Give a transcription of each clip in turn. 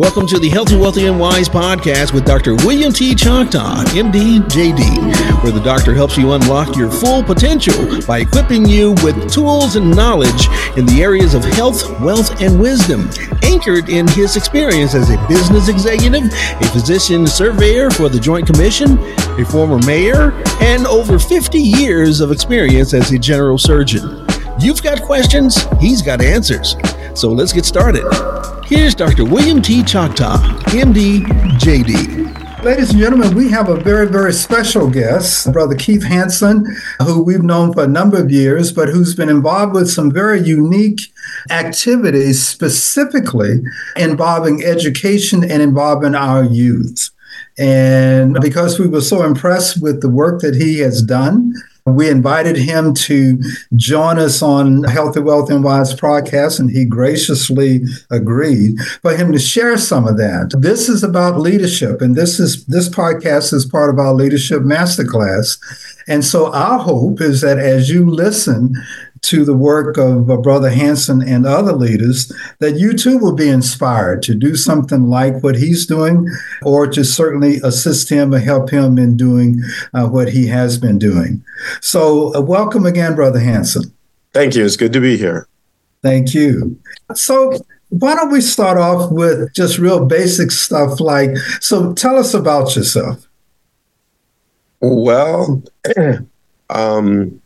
Welcome to the Healthy, Wealthy, and Wise podcast with Dr. William T. Choctaw, MD, JD, where the doctor helps you unlock your full potential by equipping you with tools and knowledge in the areas of health, wealth, and wisdom, anchored in his experience as a business executive, a physician surveyor for the Joint Commission, a former mayor, and over 50 years of experience as a general surgeon. You've got questions, he's got answers. So let's get started. Here's Dr. William T. Choctaw, MD, JD. Ladies and gentlemen, we have a very, very special guest, Brother Keith Hanson, who we've known for a number of years, but who's been involved with some very unique activities, specifically involving education and involving our youth. And because we were so impressed with the work that he has done, we invited him to join us on Healthy Wealth and Wise podcast, and he graciously agreed for him to share some of that. This is about leadership, and this is this podcast is part of our leadership masterclass. And so our hope is that as you listen to the work of uh, Brother Hanson and other leaders, that you too will be inspired to do something like what he's doing, or to certainly assist him or help him in doing uh, what he has been doing. So, uh, welcome again, Brother Hanson. Thank you. It's good to be here. Thank you. So, why don't we start off with just real basic stuff like so tell us about yourself well um,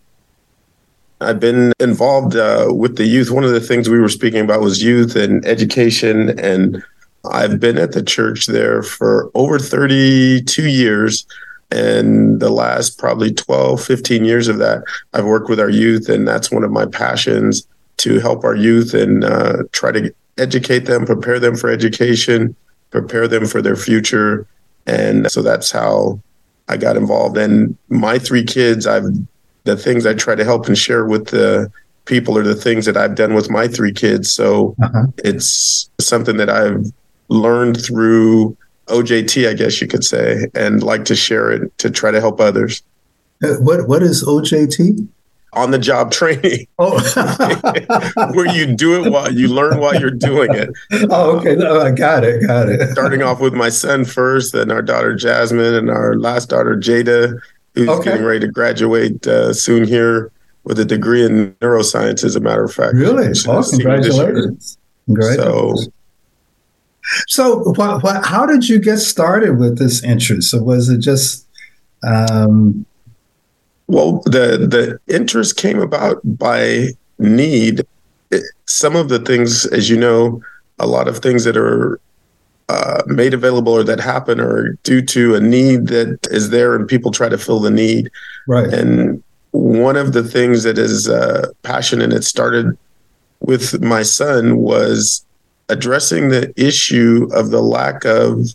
I've been involved uh, with the youth. One of the things we were speaking about was youth and education. And I've been at the church there for over 32 years. And the last probably 12, 15 years of that, I've worked with our youth. And that's one of my passions to help our youth and uh, try to educate them, prepare them for education, prepare them for their future. And so that's how I got involved. And my three kids, I've the things I try to help and share with the people are the things that I've done with my three kids. So uh-huh. it's something that I've learned through OJT, I guess you could say, and like to share it to try to help others. Uh, what what is OJT? On the job training. Oh. Where you do it while you learn while you're doing it. Oh, okay. No, I got it. Got it. Starting off with my son first, then our daughter Jasmine, and our last daughter Jada who's okay. getting ready to graduate uh, soon here with a degree in neuroscience, as a matter of fact. Really? Oh, congratulations. Congratulations. So, so what, what, how did you get started with this interest? So was it just um, well, the the interest came about by need. It, some of the things, as you know, a lot of things that are uh, made available or that happen or due to a need that is there and people try to fill the need. Right. And one of the things that is uh, passion and it started with my son, was addressing the issue of the lack of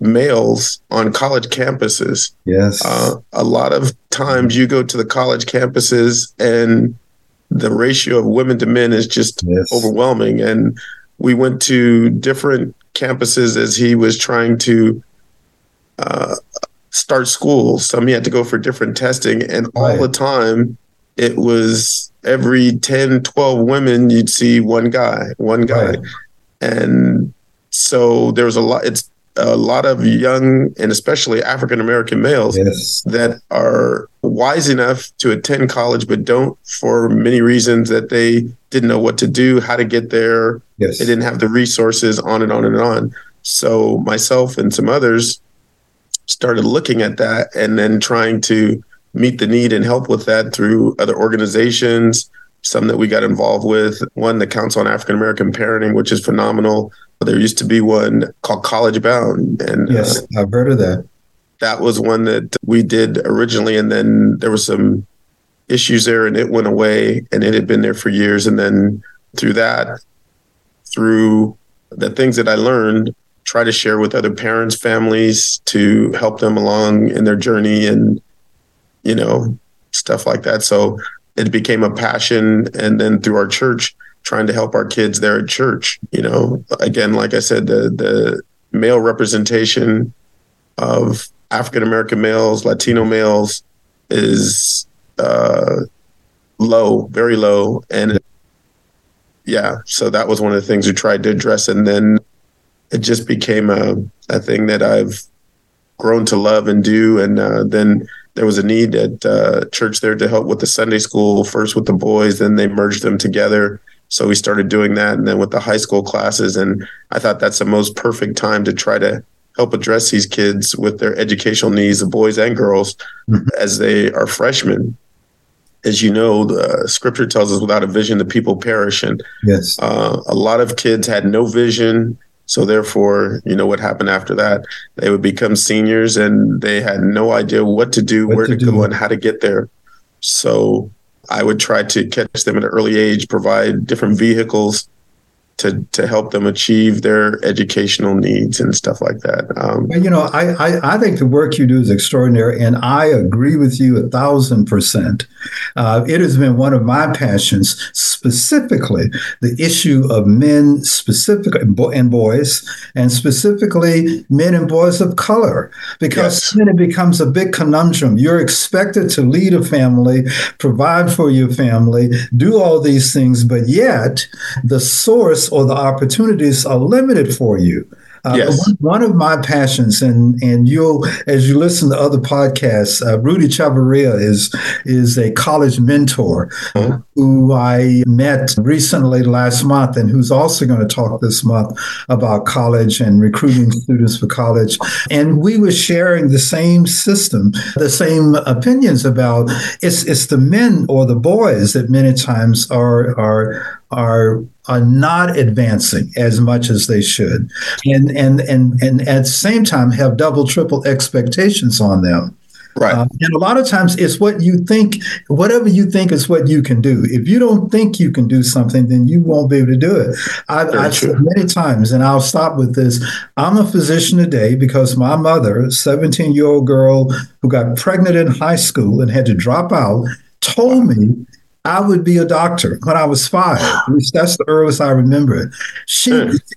males on college campuses. Yes. Uh, a lot of times you go to the college campuses and the ratio of women to men is just yes. overwhelming. And we went to different campuses as he was trying to uh, start school. Some he had to go for different testing, and all right. the time it was every 10, 12 women, you'd see one guy, one guy. Right. And so there was a lot, it's a lot of young and especially African American males yes. that are wise enough to attend college, but don't for many reasons that they didn't know what to do, how to get there. Yes. They didn't have the resources, on and on and on. So myself and some others started looking at that and then trying to meet the need and help with that through other organizations, some that we got involved with. One, the Council on African American Parenting, which is phenomenal. There used to be one called College Bound, and yes, uh, I've heard of that. That was one that we did originally, and then there were some issues there, and it went away, and it had been there for years. And then through that, through the things that I learned, try to share with other parents, families to help them along in their journey, and you know stuff like that. So it became a passion, and then through our church trying to help our kids there at church. You know, again, like I said, the the male representation of African American males, Latino males is uh, low, very low, and yeah, so that was one of the things we tried to address, and then it just became a, a thing that I've grown to love and do. And uh, then there was a need at uh, church there to help with the Sunday school, first with the boys, then they merged them together. So we started doing that, and then with the high school classes. And I thought that's the most perfect time to try to help address these kids with their educational needs, the boys and girls, mm-hmm. as they are freshmen. As you know, the scripture tells us, without a vision, the people perish. And yes, uh, a lot of kids had no vision. So therefore, you know what happened after that? They would become seniors, and they had no idea what to do, what where to, to go, and how to get there. So I would try to catch them at an early age, provide different vehicles to to help them achieve their educational needs and stuff like that. Um, you know, I, I, I think the work you do is extraordinary, and I agree with you a thousand percent. Uh, it has been one of my passions, specifically the issue of men, specifically and boys, and specifically men and boys of color, because yes. then it becomes a big conundrum. You're expected to lead a family, provide for your family, do all these things, but yet the source or the opportunities are limited for you. Uh, yes. one, one, of my passions, and and you'll as you listen to other podcasts, uh, Rudy Chavarria is is a college mentor mm-hmm. who I met recently last month, and who's also going to talk this month about college and recruiting students for college. And we were sharing the same system, the same opinions about it's it's the men or the boys that many times are are are are not advancing as much as they should. And and and and at the same time have double triple expectations on them. Right. Uh, and a lot of times it's what you think whatever you think is what you can do. If you don't think you can do something then you won't be able to do it. I, have said many times and i'll stop with this. I'm a physician today because my mother 17 year old girl who got pregnant in high school and had to drop out told me I would be a doctor when I was five. At least that's the earliest I remember it. She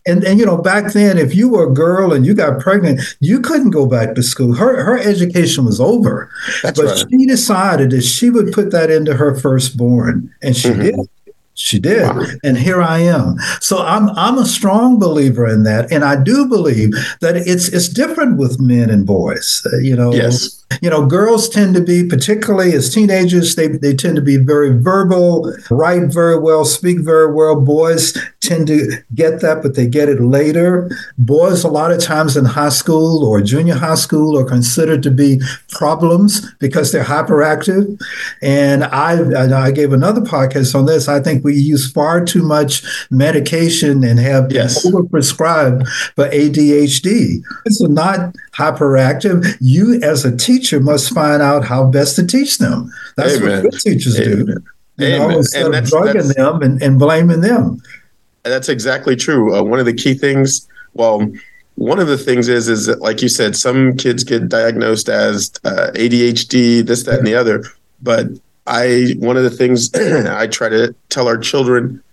and, and you know, back then, if you were a girl and you got pregnant, you couldn't go back to school. Her her education was over. That's but right. she decided that she would put that into her firstborn, and she mm-hmm. did. She did. Wow. And here I am. So I'm I'm a strong believer in that. And I do believe that it's it's different with men and boys. Uh, you know, yes. You know, girls tend to be, particularly as teenagers, they, they tend to be very verbal, write very well, speak very well. Boys tend to get that, but they get it later. Boys, a lot of times in high school or junior high school, are considered to be problems because they're hyperactive. And I, I gave another podcast on this. I think we use far too much medication and have yes. overprescribed for ADHD. It's not hyperactive. You, as a teacher, must find out how best to teach them. That's Amen. what good teachers Amen. do. You Amen. know, instead and of drugging them and, and blaming them. That's exactly true. Uh, one of the key things, well, one of the things is, is that, like you said, some kids get diagnosed as uh, ADHD, this, that, and the other. But I, one of the things I try to tell our children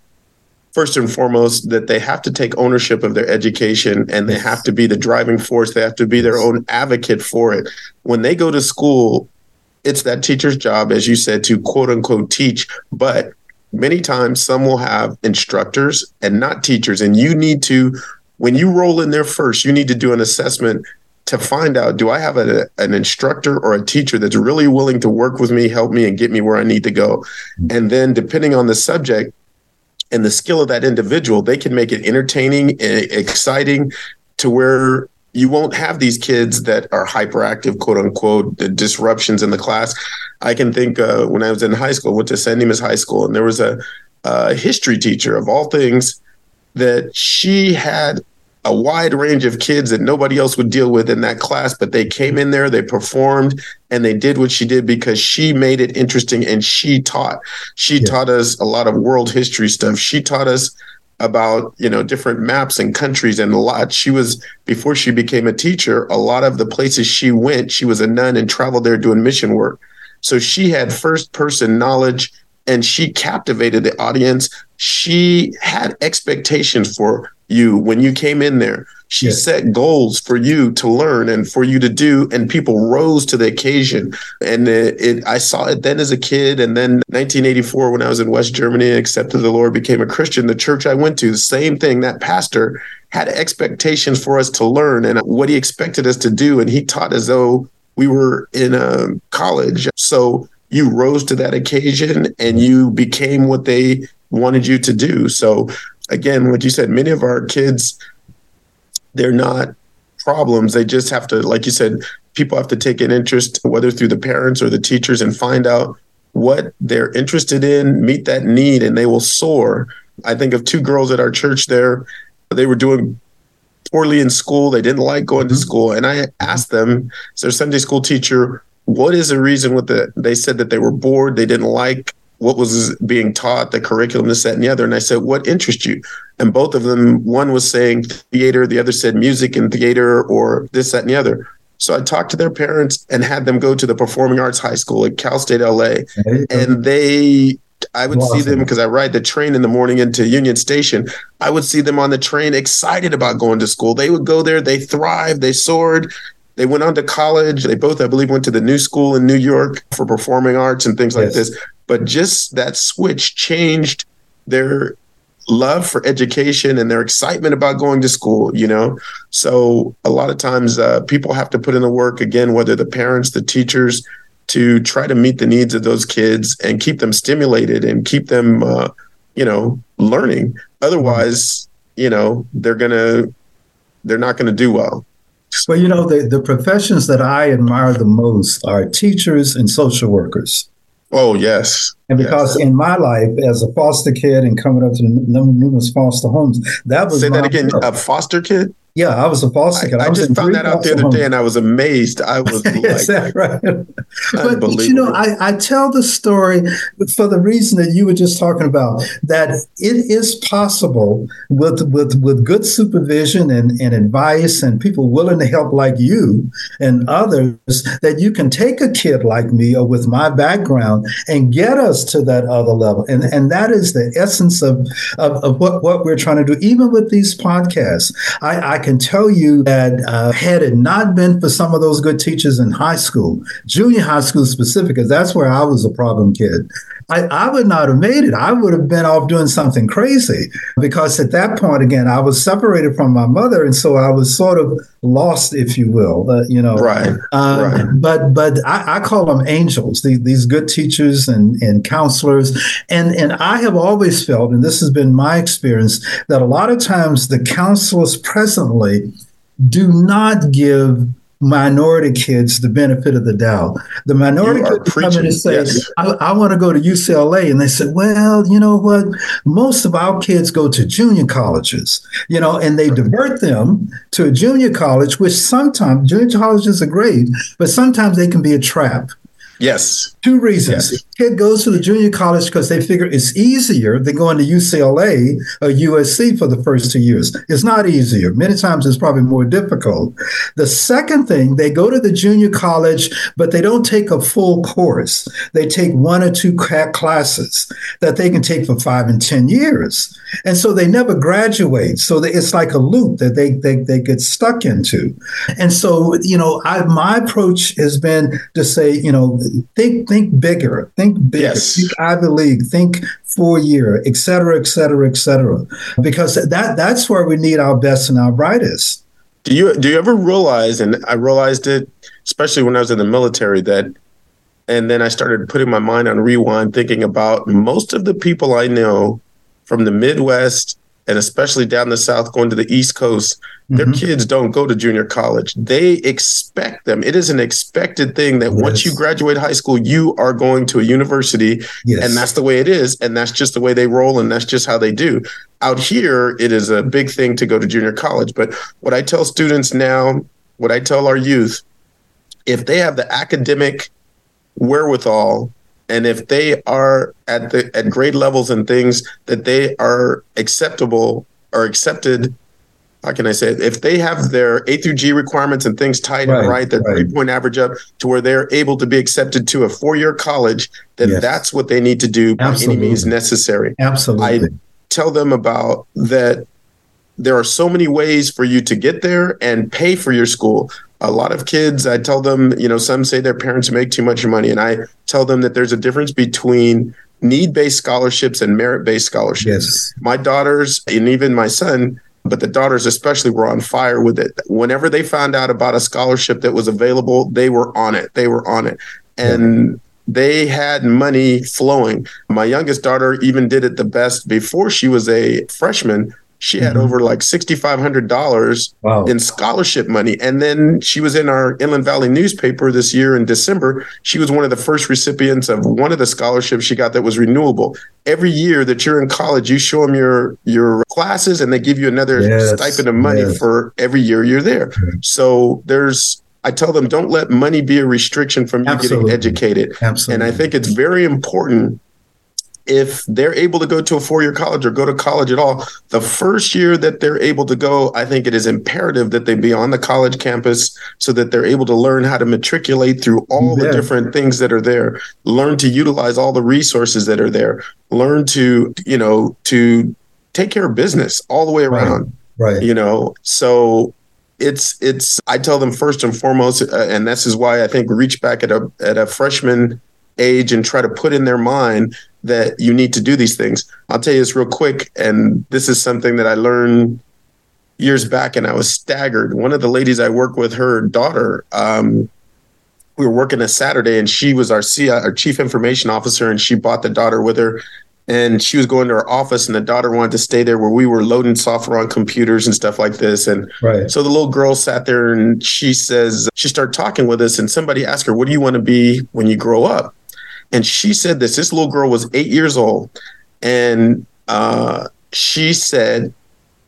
first and foremost that they have to take ownership of their education and they have to be the driving force. They have to be their own advocate for it. When they go to school it's that teacher's job as you said to quote unquote teach. But many times some will have instructors and not teachers. And you need to when you roll in there first you need to do an assessment to find out do I have a, an instructor or a teacher that's really willing to work with me, help me, and get me where I need to go? And then, depending on the subject, and the skill of that individual, they can make it entertaining and exciting to where you won't have these kids that are hyperactive, quote unquote, the disruptions in the class. I can think uh, when I was in high school, went to San Dimas High School, and there was a, a history teacher of all things that she had a wide range of kids that nobody else would deal with in that class, but they came in there, they performed, and they did what she did because she made it interesting and she taught. She yeah. taught us a lot of world history stuff. She taught us about you know different maps and countries and a lot she was before she became a teacher a lot of the places she went she was a nun and traveled there doing mission work so she had first person knowledge and she captivated the audience she had expectations for you when you came in there. She yes. set goals for you to learn and for you to do, and people rose to the occasion. And it, it, I saw it then as a kid, and then 1984 when I was in West Germany, accepted the Lord, became a Christian. The church I went to, the same thing. That pastor had expectations for us to learn and what he expected us to do, and he taught as though we were in a college. So you rose to that occasion and you became what they wanted you to do. So again, what you said, many of our kids, they're not problems. They just have to, like you said, people have to take an interest, whether through the parents or the teachers, and find out what they're interested in, meet that need, and they will soar. I think of two girls at our church there. They were doing poorly in school. They didn't like going to mm-hmm. school. And I asked them, as their Sunday school teacher, what is the reason with the they said that they were bored, they didn't like what was being taught, the curriculum, this, that, and the other. And I said, What interests you? And both of them, one was saying theater, the other said music and theater or this, that, and the other. So I talked to their parents and had them go to the performing arts high school at Cal State LA. And they I would awesome. see them because I ride the train in the morning into Union Station. I would see them on the train excited about going to school. They would go there, they thrived, they soared. They went on to college. They both, I believe, went to the new school in New York for performing arts and things yes. like this. But just that switch changed their love for education and their excitement about going to school you know? So a lot of times uh, people have to put in the work again whether the parents the teachers to try to meet the needs of those kids and keep them stimulated and keep them uh, you know learning. Otherwise you know they're gonna they're not gonna do well. Well you know the, the professions that i admire the most are teachers and social workers Oh yes. And because yes. in my life, as a foster kid and coming up to numerous foster homes, that was say that again. A foster kid. Yeah, I was a foster kid. I, I, I just found that out the other day, and I was amazed. I was like, right? but, but, you know, I, I tell the story for the reason that you were just talking about. That it is possible with with with good supervision and, and advice, and people willing to help, like you and others, that you can take a kid like me or with my background and get us to that other level. And and that is the essence of of, of what what we're trying to do. Even with these podcasts, I, I can tell you that uh, had it not been for some of those good teachers in high school, junior high school specific, because that's where I was a problem kid, I, I would not have made it. I would have been off doing something crazy because at that point, again, I was separated from my mother. And so I was sort of lost, if you will, uh, you know. Right. Uh, right. But but I, I call them angels, these, these good teachers and, and counselors. And, and I have always felt, and this has been my experience, that a lot of times the counselors presently do not give minority kids the benefit of the doubt. The minority kids come in and say, yes. I, I want to go to UCLA. And they said, well, you know what? Most of our kids go to junior colleges, you know, and they divert them to a junior college, which sometimes junior colleges are great, but sometimes they can be a trap. Yes. Two reasons. Yes. Kid goes to the junior college because they figure it's easier than going to UCLA or USC for the first two years. It's not easier. Many times it's probably more difficult. The second thing, they go to the junior college, but they don't take a full course. They take one or two classes that they can take for five and 10 years. And so they never graduate. So it's like a loop that they, they, they get stuck into. And so, you know, I, my approach has been to say, you know, think think bigger, think bigger, yes. think Ivy League, think four year, et cetera, et cetera, et cetera. Because that that's where we need our best and our brightest. Do you do you ever realize, and I realized it, especially when I was in the military, that and then I started putting my mind on rewind, thinking about most of the people I know from the Midwest and especially down the South going to the East Coast, mm-hmm. their kids don't go to junior college. They expect them. It is an expected thing that yes. once you graduate high school, you are going to a university. Yes. And that's the way it is. And that's just the way they roll. And that's just how they do. Out here, it is a big thing to go to junior college. But what I tell students now, what I tell our youth, if they have the academic wherewithal and if they are at the at grade levels and things that they are acceptable or accepted how can I say it? If they have their A through G requirements and things tight right, and right, that right. three point average up to where they're able to be accepted to a four year college, then yes. that's what they need to do by Absolutely. any means necessary. Absolutely. I tell them about that there are so many ways for you to get there and pay for your school. A lot of kids, I tell them, you know, some say their parents make too much money, and I tell them that there's a difference between need-based scholarships and merit-based scholarships. Yes. My daughters and even my son, but the daughters especially were on fire with it. Whenever they found out about a scholarship that was available, they were on it. They were on it. And they had money flowing. My youngest daughter even did it the best before she was a freshman she had mm-hmm. over like $6,500 wow. in scholarship money. And then she was in our Inland Valley newspaper this year in December. She was one of the first recipients of one of the scholarships she got that was renewable. Every year that you're in college, you show them your, your classes and they give you another yes. stipend of money yes. for every year you're there. So there's, I tell them, don't let money be a restriction from you Absolutely. getting educated. Absolutely. And I think it's very important if they're able to go to a four year college or go to college at all, the first year that they're able to go, I think it is imperative that they be on the college campus so that they're able to learn how to matriculate through all yeah. the different things that are there, learn to utilize all the resources that are there, learn to, you know, to take care of business all the way around. Right. right. You know, so it's it's I tell them first and foremost, uh, and this is why I think reach back at a at a freshman age and try to put in their mind that you need to do these things. I'll tell you this real quick, and this is something that I learned years back, and I was staggered. One of the ladies I work with, her daughter, um, we were working a Saturday, and she was our CI, our chief information officer, and she brought the daughter with her. And she was going to her office, and the daughter wanted to stay there where we were loading software on computers and stuff like this. And right. so the little girl sat there, and she says, she started talking with us, and somebody asked her, "What do you want to be when you grow up?" And she said this. This little girl was eight years old, and uh, she said,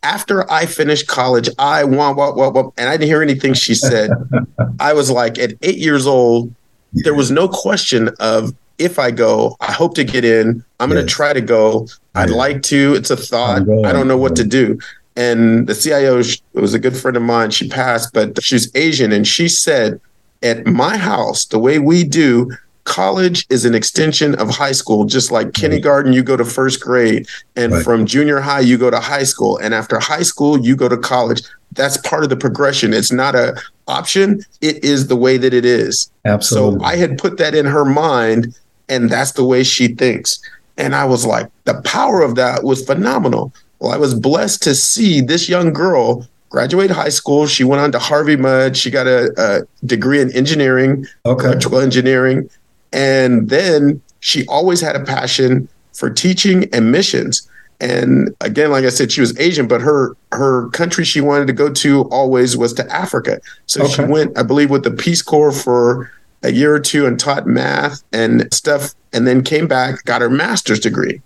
"After I finished college, I want what what what." And I didn't hear anything she said. I was like, at eight years old, there was no question of if I go, I hope to get in. I'm going to try to go. I'd yeah. like to. It's a thought. I don't know what to do. And the CIO was a good friend of mine. She passed, but she's Asian. And she said, at my house, the way we do, college is an extension of high school just like mm-hmm. kindergarten you go to first grade and right. from junior high you go to high school and after high school you go to college. That's part of the progression. It's not a option. It is the way that it is. Absolutely. So i had put that in her mind and that's the way she thinks. And i was like the power of that was phenomenal. Well i was blessed to see this young girl graduate high school. She went on to harvey mudd. She got a, a degree in engineering okay. electrical engineering and then she always had a passion for teaching and missions. And again, like I said, she was Asian, but her her country she wanted to go to always was to Africa. So okay. she went, I believe, with the Peace Corps for a year or two and taught math and stuff, and then came back, got her master's degree.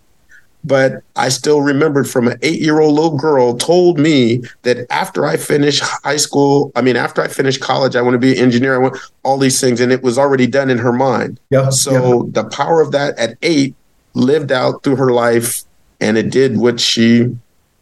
But I still remembered from an eight year old little girl told me that after I finish high school, I mean, after I finish college, I want to be an engineer. I want all these things. And it was already done in her mind. Yeah. So the power of that at eight lived out through her life and it did what she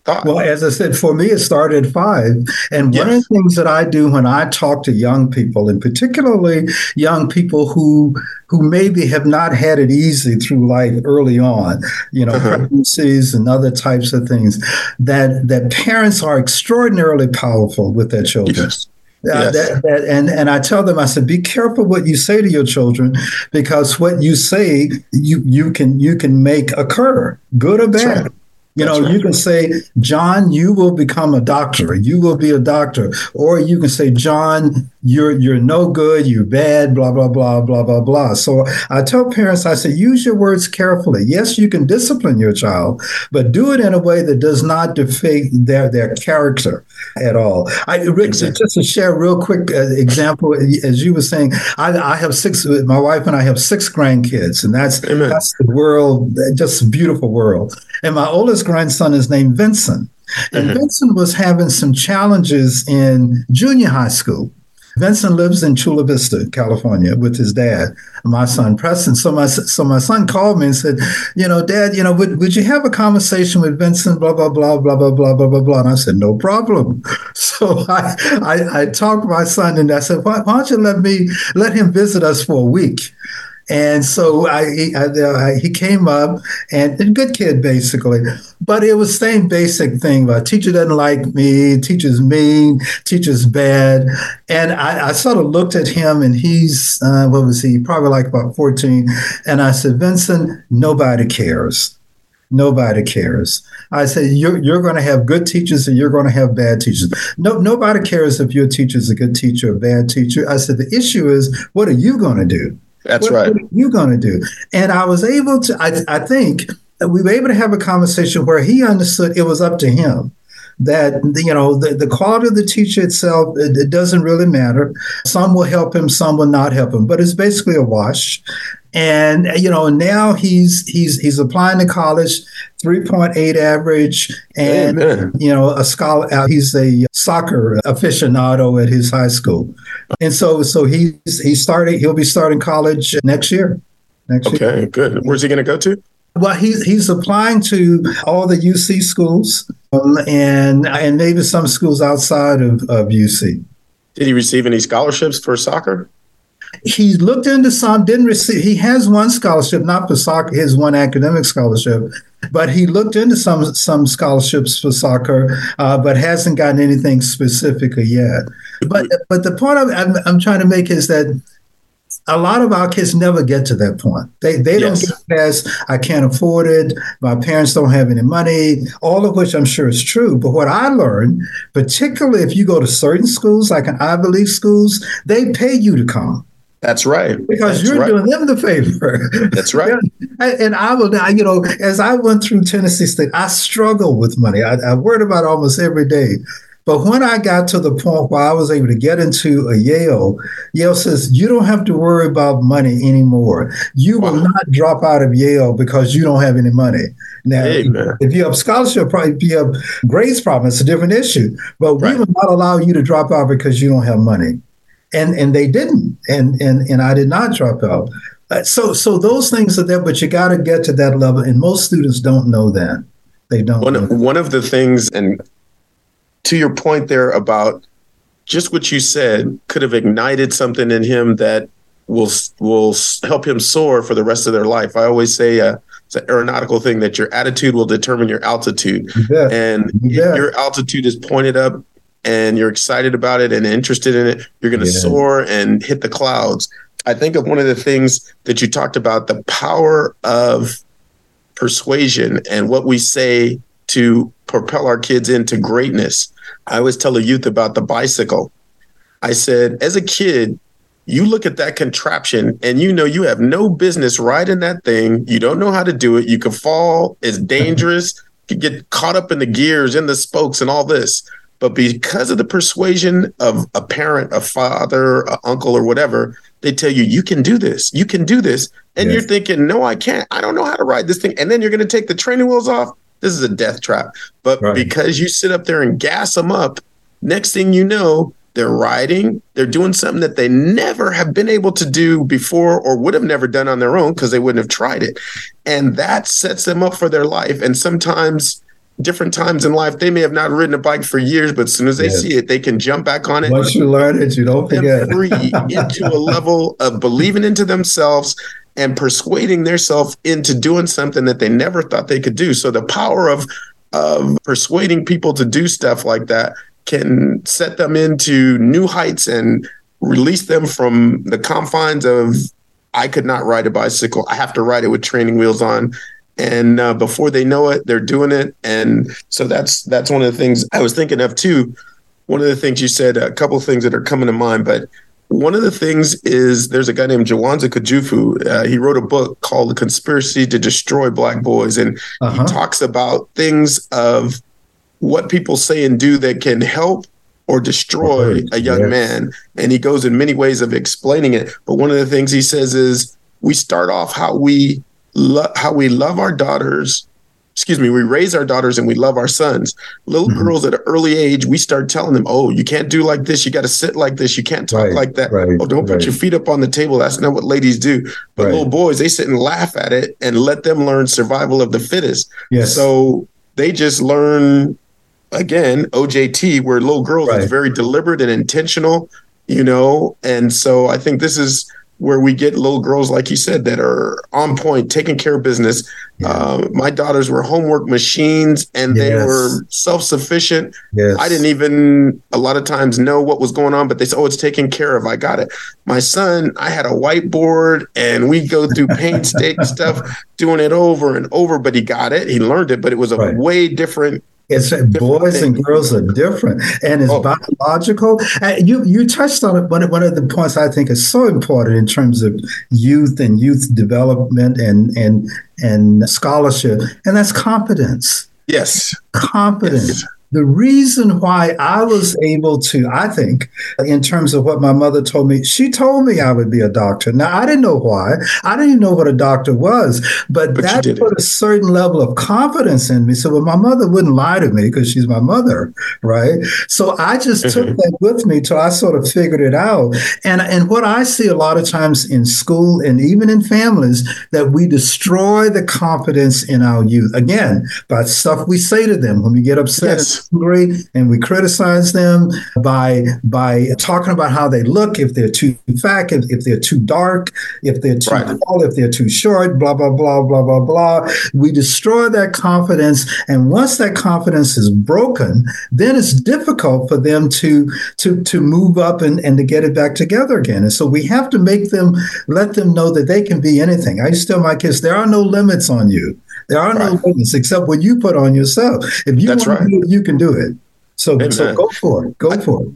thought. Well, as I said, for me, it started at five. And yes. one of the things that I do when I talk to young people, and particularly young people who who maybe have not had it easy through life early on, you know, uh-huh. pregnancies and other types of things, that that parents are extraordinarily powerful with their children. Yes. Uh, yes. that, that, and and I tell them, I said, be careful what you say to your children, because what you say, you you can you can make occur, good or bad. Right. You know, right. you can say, John, you will become a doctor. You will be a doctor. Or you can say, John, you're you're no good, you're bad, blah, blah, blah, blah, blah, blah. So I tell parents, I say, use your words carefully. Yes, you can discipline your child, but do it in a way that does not defeat their their character at all. I Rick, exactly. just to share a real quick uh, example, as you were saying, I, I, have six. My wife and I have six grandkids, and that's Amen. that's the world, just a beautiful world. And my oldest grandson is named Vincent. And mm-hmm. Vincent was having some challenges in junior high school. Vincent lives in Chula Vista, California, with his dad, my son Preston. So my so my son called me and said, you know, Dad, you know, would, would you have a conversation with Vincent? Blah blah blah blah blah blah blah blah blah. And I said, no problem. So I I, I talked my son and I said, why, why don't you let me let him visit us for a week? And so I, he, I, uh, he came up and, and good kid basically, but it was same basic thing about teacher doesn't like me, teacher's mean, teacher's bad. And I, I sort of looked at him and he's, uh, what was he, probably like about 14. And I said, Vincent, nobody cares. Nobody cares. I said, you're, you're going to have good teachers and you're going to have bad teachers. No, nobody cares if your teacher is a good teacher or a bad teacher. I said, the issue is, what are you going to do? That's what, right. What are you going to do? And I was able to, I, I think we were able to have a conversation where he understood it was up to him that you know the, the quality of the teacher itself it, it, doesn't really matter. Some will help him some will not help him but it's basically a wash. And you know now he's he's he's applying to college 3.8 average and Amen. you know a scholar uh, he's a soccer aficionado at his high school. And so so he's he started he'll be starting college next year. Next okay year. good. Where's he going to go to well, he's he's applying to all the UC schools um, and and maybe some schools outside of, of UC. Did he receive any scholarships for soccer? He looked into some, didn't receive. He has one scholarship, not for soccer, his one academic scholarship, but he looked into some some scholarships for soccer, uh, but hasn't gotten anything specifically yet. But but the point I'm, I'm trying to make is that a lot of our kids never get to that point. They they yes. don't get past I can't afford it. My parents don't have any money. All of which I'm sure is true. But what I learned, particularly if you go to certain schools like an Ivy League schools, they pay you to come. That's right. Because That's you're right. doing them the favor. That's right. and I will, you know, as I went through Tennessee State, I struggled with money. I, I worried about almost every day. But when I got to the point where I was able to get into a Yale, Yale says, you don't have to worry about money anymore. You wow. will not drop out of Yale because you don't have any money. Now, if you have scholarship, probably, if you have grades problem, it's a different issue. But right. we will not allow you to drop out because you don't have money. And and they didn't. And and and I did not drop out. Uh, so so those things are there, but you got to get to that level. And most students don't know that. They don't. One, one of the things, and to your point there about just what you said could have ignited something in him that will will help him soar for the rest of their life. I always say uh, it's an aeronautical thing that your attitude will determine your altitude, yeah. and yeah. your altitude is pointed up and you're excited about it and interested in it, you're going to yeah. soar and hit the clouds. I think of one of the things that you talked about the power of persuasion and what we say to propel our kids into greatness. I always tell the youth about the bicycle. I said, as a kid, you look at that contraption and you know you have no business riding that thing. You don't know how to do it. You could fall. It's dangerous. you could get caught up in the gears and the spokes and all this. But because of the persuasion of a parent, a father, an uncle, or whatever, they tell you, you can do this. You can do this. And yes. you're thinking, no, I can't. I don't know how to ride this thing. And then you're going to take the training wheels off this is a death trap. But right. because you sit up there and gas them up, next thing you know, they're riding, they're doing something that they never have been able to do before or would have never done on their own because they wouldn't have tried it. And that sets them up for their life. And sometimes different times in life, they may have not ridden a bike for years, but as soon as they yes. see it, they can jump back on it. Once you learn it, you don't forget. Free into a level of believing into themselves and persuading themselves into doing something that they never thought they could do. So the power of of persuading people to do stuff like that can set them into new heights and release them from the confines of I could not ride a bicycle. I have to ride it with training wheels on. And uh, before they know it, they're doing it. And so that's that's one of the things I was thinking of too. One of the things you said, a couple things that are coming to mind, but one of the things is there's a guy named Jawanza Kunjufu. Uh, he wrote a book called The Conspiracy to Destroy Black Boys. And uh-huh. he talks about things of what people say and do that can help or destroy a young yes. man. And he goes in many ways of explaining it. But one of the things he says is we start off how we lo- how we love our daughters excuse me, we raise our daughters and we love our sons. Little mm-hmm. girls at an early age, we start telling them, oh, you can't do like this. You got to sit like this. You can't talk right, like that. Right, oh, don't right. put your feet up on the table. That's not what ladies do. But little boys, they sit and laugh at it and let them learn survival of the fittest. Yes. So they just learn, again, OJT, where little girls is very deliberate and intentional, you know? And so I think this is where we get little girls, like you said, that are on point, taking care of business. Yeah. Uh, my daughters were homework machines and yes. they were self sufficient. Yes. I didn't even a lot of times know what was going on, but they said, Oh, it's taken care of. I got it. My son, I had a whiteboard and we go through painstaking stuff, doing it over and over, but he got it. He learned it, but it was a right. way different it's boys and girls are different, and it's oh. biological. You you touched on it. One one of the points I think is so important in terms of youth and youth development and and and scholarship, and that's competence. Yes, competence. Yes the reason why I was able to, I think, in terms of what my mother told me, she told me I would be a doctor. Now, I didn't know why. I didn't even know what a doctor was, but, but that put a certain level of confidence in me. So well, my mother wouldn't lie to me because she's my mother, right? So I just took mm-hmm. that with me till I sort of figured it out. And, and what I see a lot of times in school and even in families, that we destroy the confidence in our youth. Again, by stuff we say to them when we get upset. Yes angry and we criticize them by by talking about how they look, if they're too fat, if, if they're too dark, if they're too right. tall, if they're too short, blah blah blah blah blah blah. We destroy that confidence, and once that confidence is broken, then it's difficult for them to to to move up and, and to get it back together again. And so we have to make them let them know that they can be anything. I used to tell my kids there are no limits on you. There are right. no limits except what you put on yourself. If you That's want right. to do it, you can do it. So, so go for it. Go I, for it.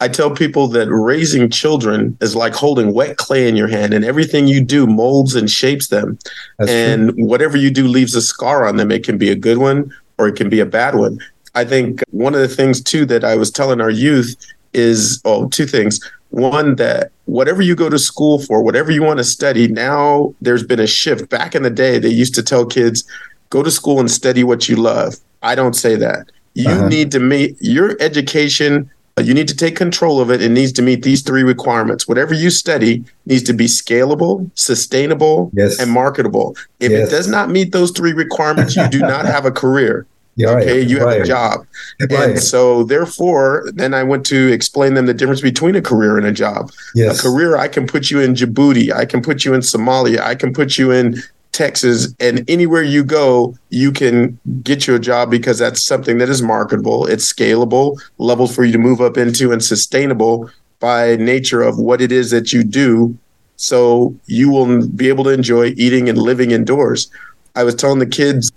I tell people that raising children is like holding wet clay in your hand, and everything you do molds and shapes them. That's and true. whatever you do leaves a scar on them. It can be a good one or it can be a bad one. I think one of the things, too, that I was telling our youth is oh, two things. One, that whatever you go to school for, whatever you want to study, now there's been a shift. Back in the day, they used to tell kids, go to school and study what you love. I don't say that. You uh-huh. need to meet your education. You need to take control of it. It needs to meet these three requirements. Whatever you study needs to be scalable, sustainable, yes. and marketable. If yes. it does not meet those three requirements, you do not have a career. Yeah, okay, you have right. a job. Right. And so therefore, then I went to explain them the difference between a career and a job. Yes. A career, I can put you in Djibouti, I can put you in Somalia, I can put you in Texas, and anywhere you go, you can get you a job because that's something that is marketable, it's scalable, levels for you to move up into, and sustainable by nature of what it is that you do. So you will be able to enjoy eating and living indoors. I was telling the kids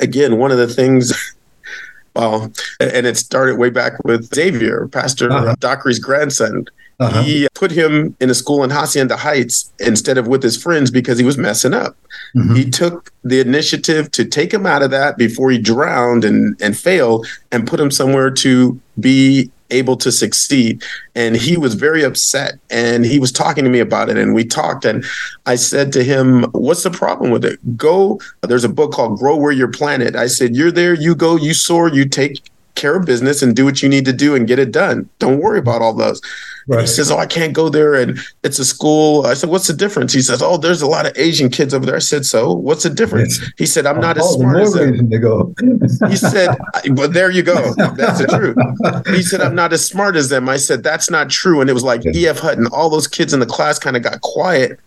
again, one of the things, well, and it started way back with Xavier, Pastor uh-huh. Dockery's grandson. Uh-huh. He put him in a school in Hacienda Heights instead of with his friends because he was messing up. Mm-hmm. He took the initiative to take him out of that before he drowned and, and failed and put him somewhere to be able to succeed. And he was very upset and he was talking to me about it. And we talked. And I said to him, What's the problem with it? Go. There's a book called Grow Where You're Planted. I said, You're there, you go, you soar, you take care of business and do what you need to do and get it done. Don't worry about all those. Right. He says, "Oh, I can't go there, and it's a school." I said, "What's the difference?" He says, "Oh, there's a lot of Asian kids over there." I said, "So, what's the difference?" He said, "I'm not oh, as smart as them." To go. he said, "Well, there you go. That's the truth." He said, "I'm not as smart as them." I said, "That's not true." And it was like yeah. E.F. Hutton. All those kids in the class kind of got quiet,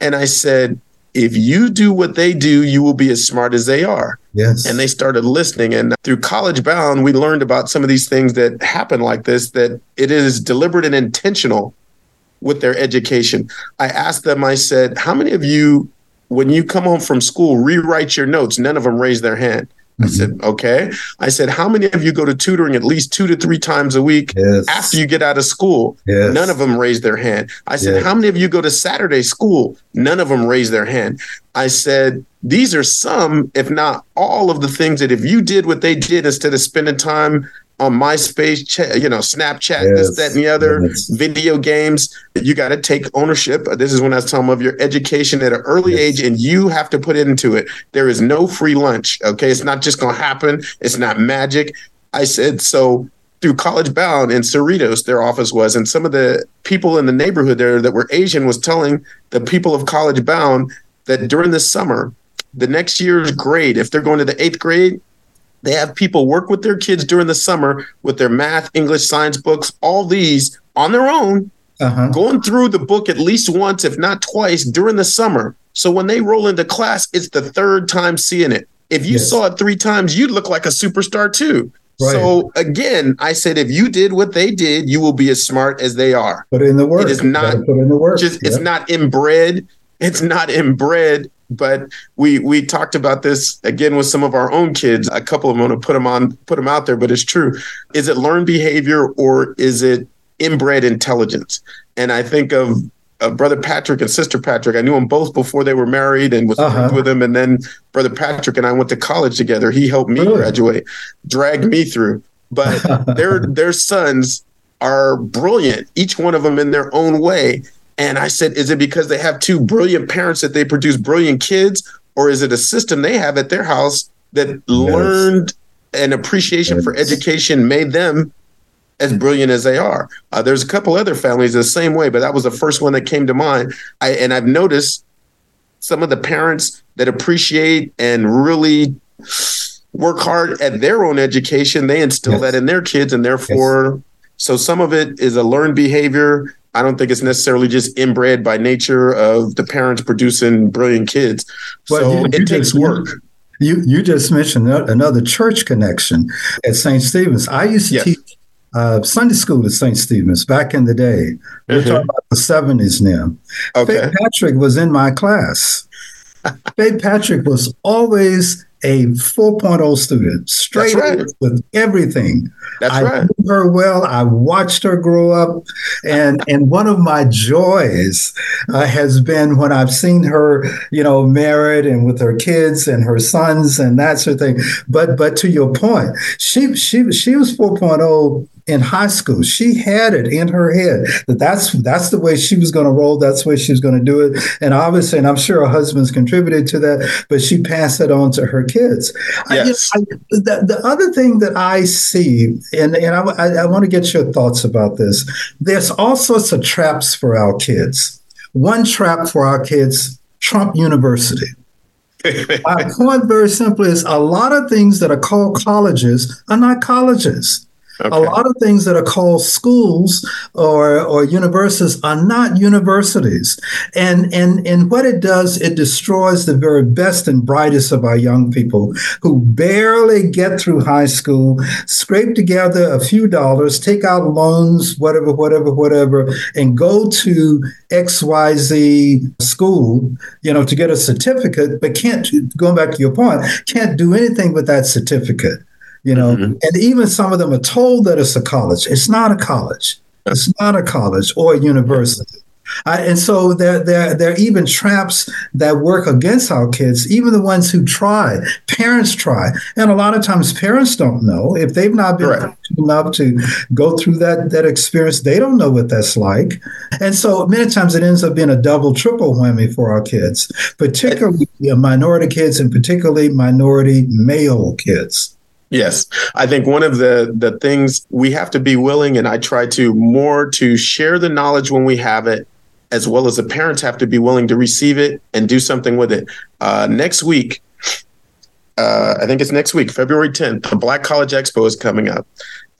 and I said, if you do what they do, you will be as smart as they are. Yes. And they started listening. And through College Bound, we learned about some of these things that happen like this, that it is deliberate and intentional with their education. I asked them, I said, how many of you, when you come home from school, rewrite your notes? None of them raised their hand. I said, mm-hmm. okay. I said, how many of you go to tutoring at least two to three times a week yes. after you get out of school? Yes. None of them raised their hand. I said, yes. how many of you go to Saturday school? None of them raised their hand. I said, these are some, if not all, of the things that if you did what they did instead of spending time on MySpace, you know, Snapchat, yes. this, that, and the other, yes. video games. You got to take ownership. This is when I was talking of your education at an early yes. age, and you have to put into it. There is no free lunch. Okay, it's not just going to happen. It's not magic. I said so through College Bound in Cerritos, their office was, and some of the people in the neighborhood there that were Asian was telling the people of College Bound that during the summer, the next year's grade, if they're going to the eighth grade, they have people work with their kids during the summer with their math, English, science books, all these on their own uh-huh. going through the book at least once, if not twice, during the summer. So when they roll into class, it's the third time seeing it. If you yes. saw it three times, you'd look like a superstar too. Right. So again, I said if you did what they did, you will be as smart as they are. Put in the work. It is not put in the work. Just, It's not inbred. It's not inbred. But we we talked about this again with some of our own kids. A couple of them want to put them on, put them out there, but it's true. Is it learned behavior or is it inbred intelligence? And I think of uh, brother Patrick and sister Patrick. I knew them both before they were married and was uh-huh. with them. And then brother Patrick and I went to college together. He helped me really? graduate, dragged me through. But their their sons are brilliant, each one of them in their own way. And I said, is it because they have two brilliant parents that they produce brilliant kids, or is it a system they have at their house that yes. learned an appreciation yes. for education made them as brilliant as they are. Uh, there's a couple other families the same way, but that was the first one that came to mind. I, and I've noticed some of the parents that appreciate and really work hard at their own education, they instill yes. that in their kids, and therefore, so some of it is a learned behavior. I don't think it's necessarily just inbred by nature of the parents producing brilliant kids. Well, so you, it takes work. You you just mentioned another church connection at St. Stephen's. I used to yes. teach uh, Sunday school at St. Stephen's back in the day. We're mm-hmm. talking about the 70s now. Okay. Faith Patrick was in my class. Faith Patrick was always a 4.0 student, straight right. with everything. That's I right. knew her well. I watched her grow up, and and one of my joys uh, has been when I've seen her, you know, married and with her kids and her sons and that sort of thing. But but to your point, she she she was 4.0 in high school. She had it in her head that that's that's the way she was going to roll. That's the way she was going to do it. And obviously, and I'm sure her husband's contributed to that, but she passed it on to her kids. Yes. I, I, the, the other thing that I see, and, and I, I, I want to get your thoughts about this. There's all sorts of traps for our kids. One trap for our kids, Trump University. My point very simply is a lot of things that are called colleges are not colleges. Okay. A lot of things that are called schools or, or universities are not universities. And, and, and what it does, it destroys the very best and brightest of our young people who barely get through high school, scrape together a few dollars, take out loans, whatever, whatever, whatever, and go to XYZ school, you know, to get a certificate, but can't, going back to your point, can't do anything with that certificate you know mm-hmm. and even some of them are told that it's a college it's not a college it's not a college or a university I, and so there, there, there are even traps that work against our kids, even the ones who try. Parents try. And a lot of times parents don't know. If they've not been right. enough to go through that, that experience, they don't know what that's like. And so many times it ends up being a double, triple whammy for our kids, particularly minority kids and particularly minority male kids. Yes. I think one of the the things we have to be willing and I try to more to share the knowledge when we have it as well as the parents have to be willing to receive it and do something with it. Uh, next week uh, I think it's next week, February 10th, the Black College Expo is coming up.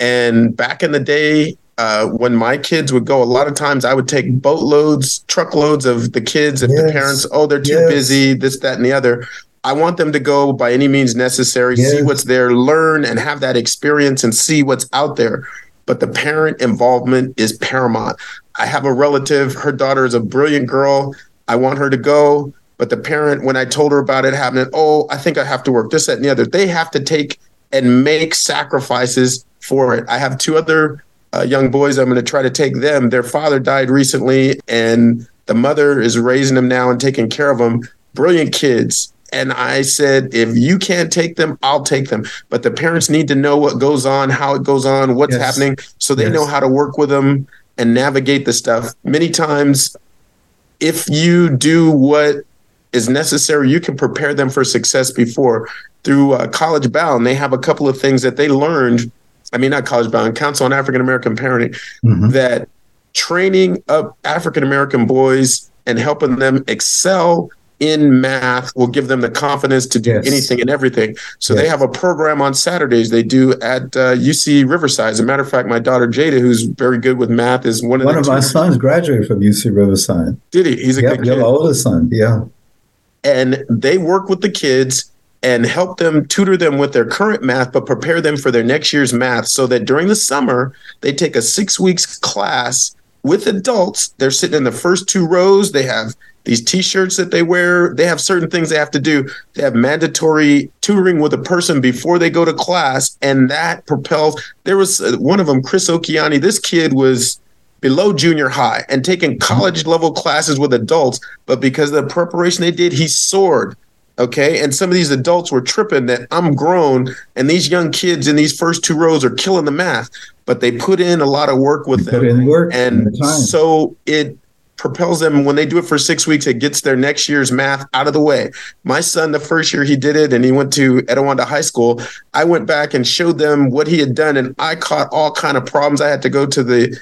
And back in the day, uh, when my kids would go, a lot of times I would take boatloads, truckloads of the kids if yes. the parents, oh, they're too yes. busy, this, that, and the other. I want them to go by any means necessary, yes. see what's there, learn and have that experience and see what's out there. But the parent involvement is paramount. I have a relative, her daughter is a brilliant girl. I want her to go. But the parent, when I told her about it happening, oh, I think I have to work this, that, and the other. They have to take and make sacrifices for it. I have two other uh, young boys. I'm going to try to take them. Their father died recently, and the mother is raising them now and taking care of them. Brilliant kids. And I said, if you can't take them, I'll take them. But the parents need to know what goes on, how it goes on, what's yes. happening, so they yes. know how to work with them and navigate the stuff. Many times, if you do what is necessary, you can prepare them for success before. Through uh, College Bound, they have a couple of things that they learned. I mean, not College Bound, Council on African American Parenting, mm-hmm. that training up African American boys and helping them excel in math will give them the confidence to do yes. anything and everything. So yes. they have a program on Saturdays they do at uh, UC Riverside. As a matter of fact, my daughter Jada, who's very good with math, is one of one of my sons graduated from UC Riverside. Did he? He's a yep, good kid. Your oldest son, yeah. And they work with the kids and help them tutor them with their current math, but prepare them for their next year's math so that during the summer, they take a six weeks class with adults. They're sitting in the first two rows. They have these t-shirts that they wear they have certain things they have to do. They have mandatory tutoring with a person before they go to class and that propels there was uh, one of them chris okiani this kid was below junior high and taking college level classes with adults but because of the preparation they did he soared okay? And some of these adults were tripping that i'm grown and these young kids in these first two rows are killing the math but they put in a lot of work with they them. work and so it propels them when they do it for six weeks it gets their next year's math out of the way my son the first year he did it and he went to Etiwanda high school i went back and showed them what he had done and i caught all kind of problems i had to go to the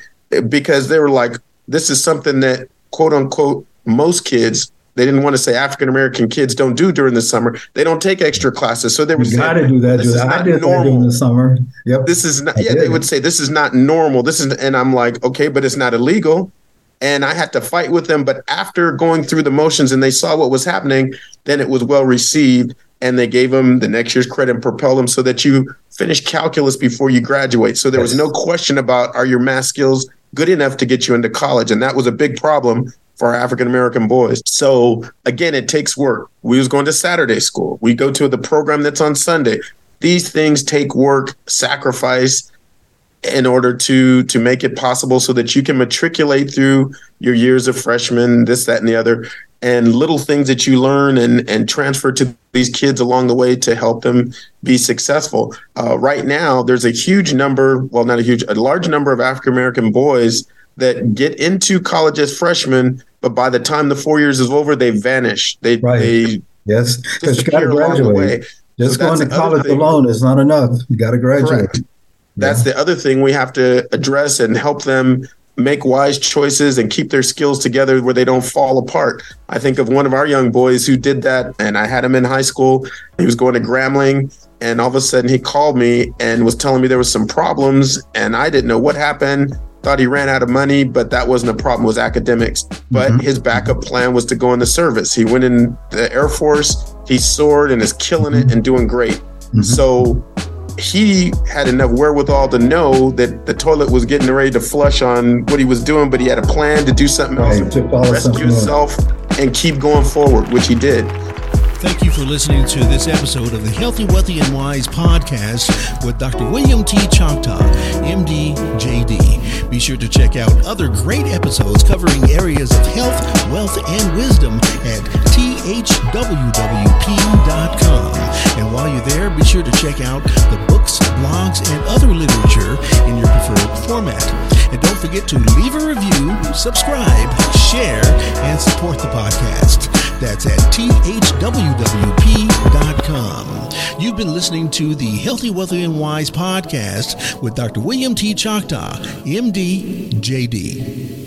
because they were like this is something that quote unquote most kids they didn't want to say African American kids don't do during the summer. They don't take extra classes, so they were. You got to do that. This is I did normal. during the summer. Yep. This is not. yeah, they would say this is not normal. This is, and I'm like, okay, but it's not illegal and I had to fight with them. But after going through the motions and they saw what was happening, then it was well received. And they gave them the next year's credit and propelled them so that you finish calculus before you graduate. So there was no question about are your math skills good enough to get you into college? And that was a big problem for African American boys. So again, it takes work. We was going to Saturday school. We go to the program that's on Sunday. These things take work, sacrifice, in order to to make it possible so that you can matriculate through your years of freshman this that and the other and little things that you learn and and transfer to these kids along the way to help them be successful. Uh, right now there's a huge number well not a huge a large number of african american boys that get into college as freshmen but by the time the four years is over they vanish. They right. they yes. Because you got to graduate. just so going to college alone is not enough. You got to graduate. Correct. That's the other thing we have to address and help them make wise choices and keep their skills together where they don't fall apart. I think of one of our young boys who did that, and I had him in high school. He was going to Grambling, and all of a sudden he called me and was telling me there was some problems, and I didn't know what happened. Thought he ran out of money, but that wasn't a problem. It was academics. But mm-hmm. his backup plan was to go in the service. He went in the Air Force. He soared and is killing it and doing great. Mm-hmm. So he had enough wherewithal to know that the toilet was getting ready to flush on what he was doing, but he had a plan to do something else, right, rescue himself, and keep going forward, which he did. Thank you for listening to this episode of the Healthy, Wealthy, and Wise podcast with Dr. William T. Choctaw, MD, JD. Be sure to check out other great episodes covering areas of health, wealth, and wisdom at thwwp.com. And while you're there, be sure to check out the books, blogs, and other literature in your preferred format. And don't forget to leave a review, subscribe, share, and support the podcast. That's at thwwp.com. You've been listening to the Healthy, Wealthy, and Wise podcast with Dr. William T. Choctaw, MD, JD.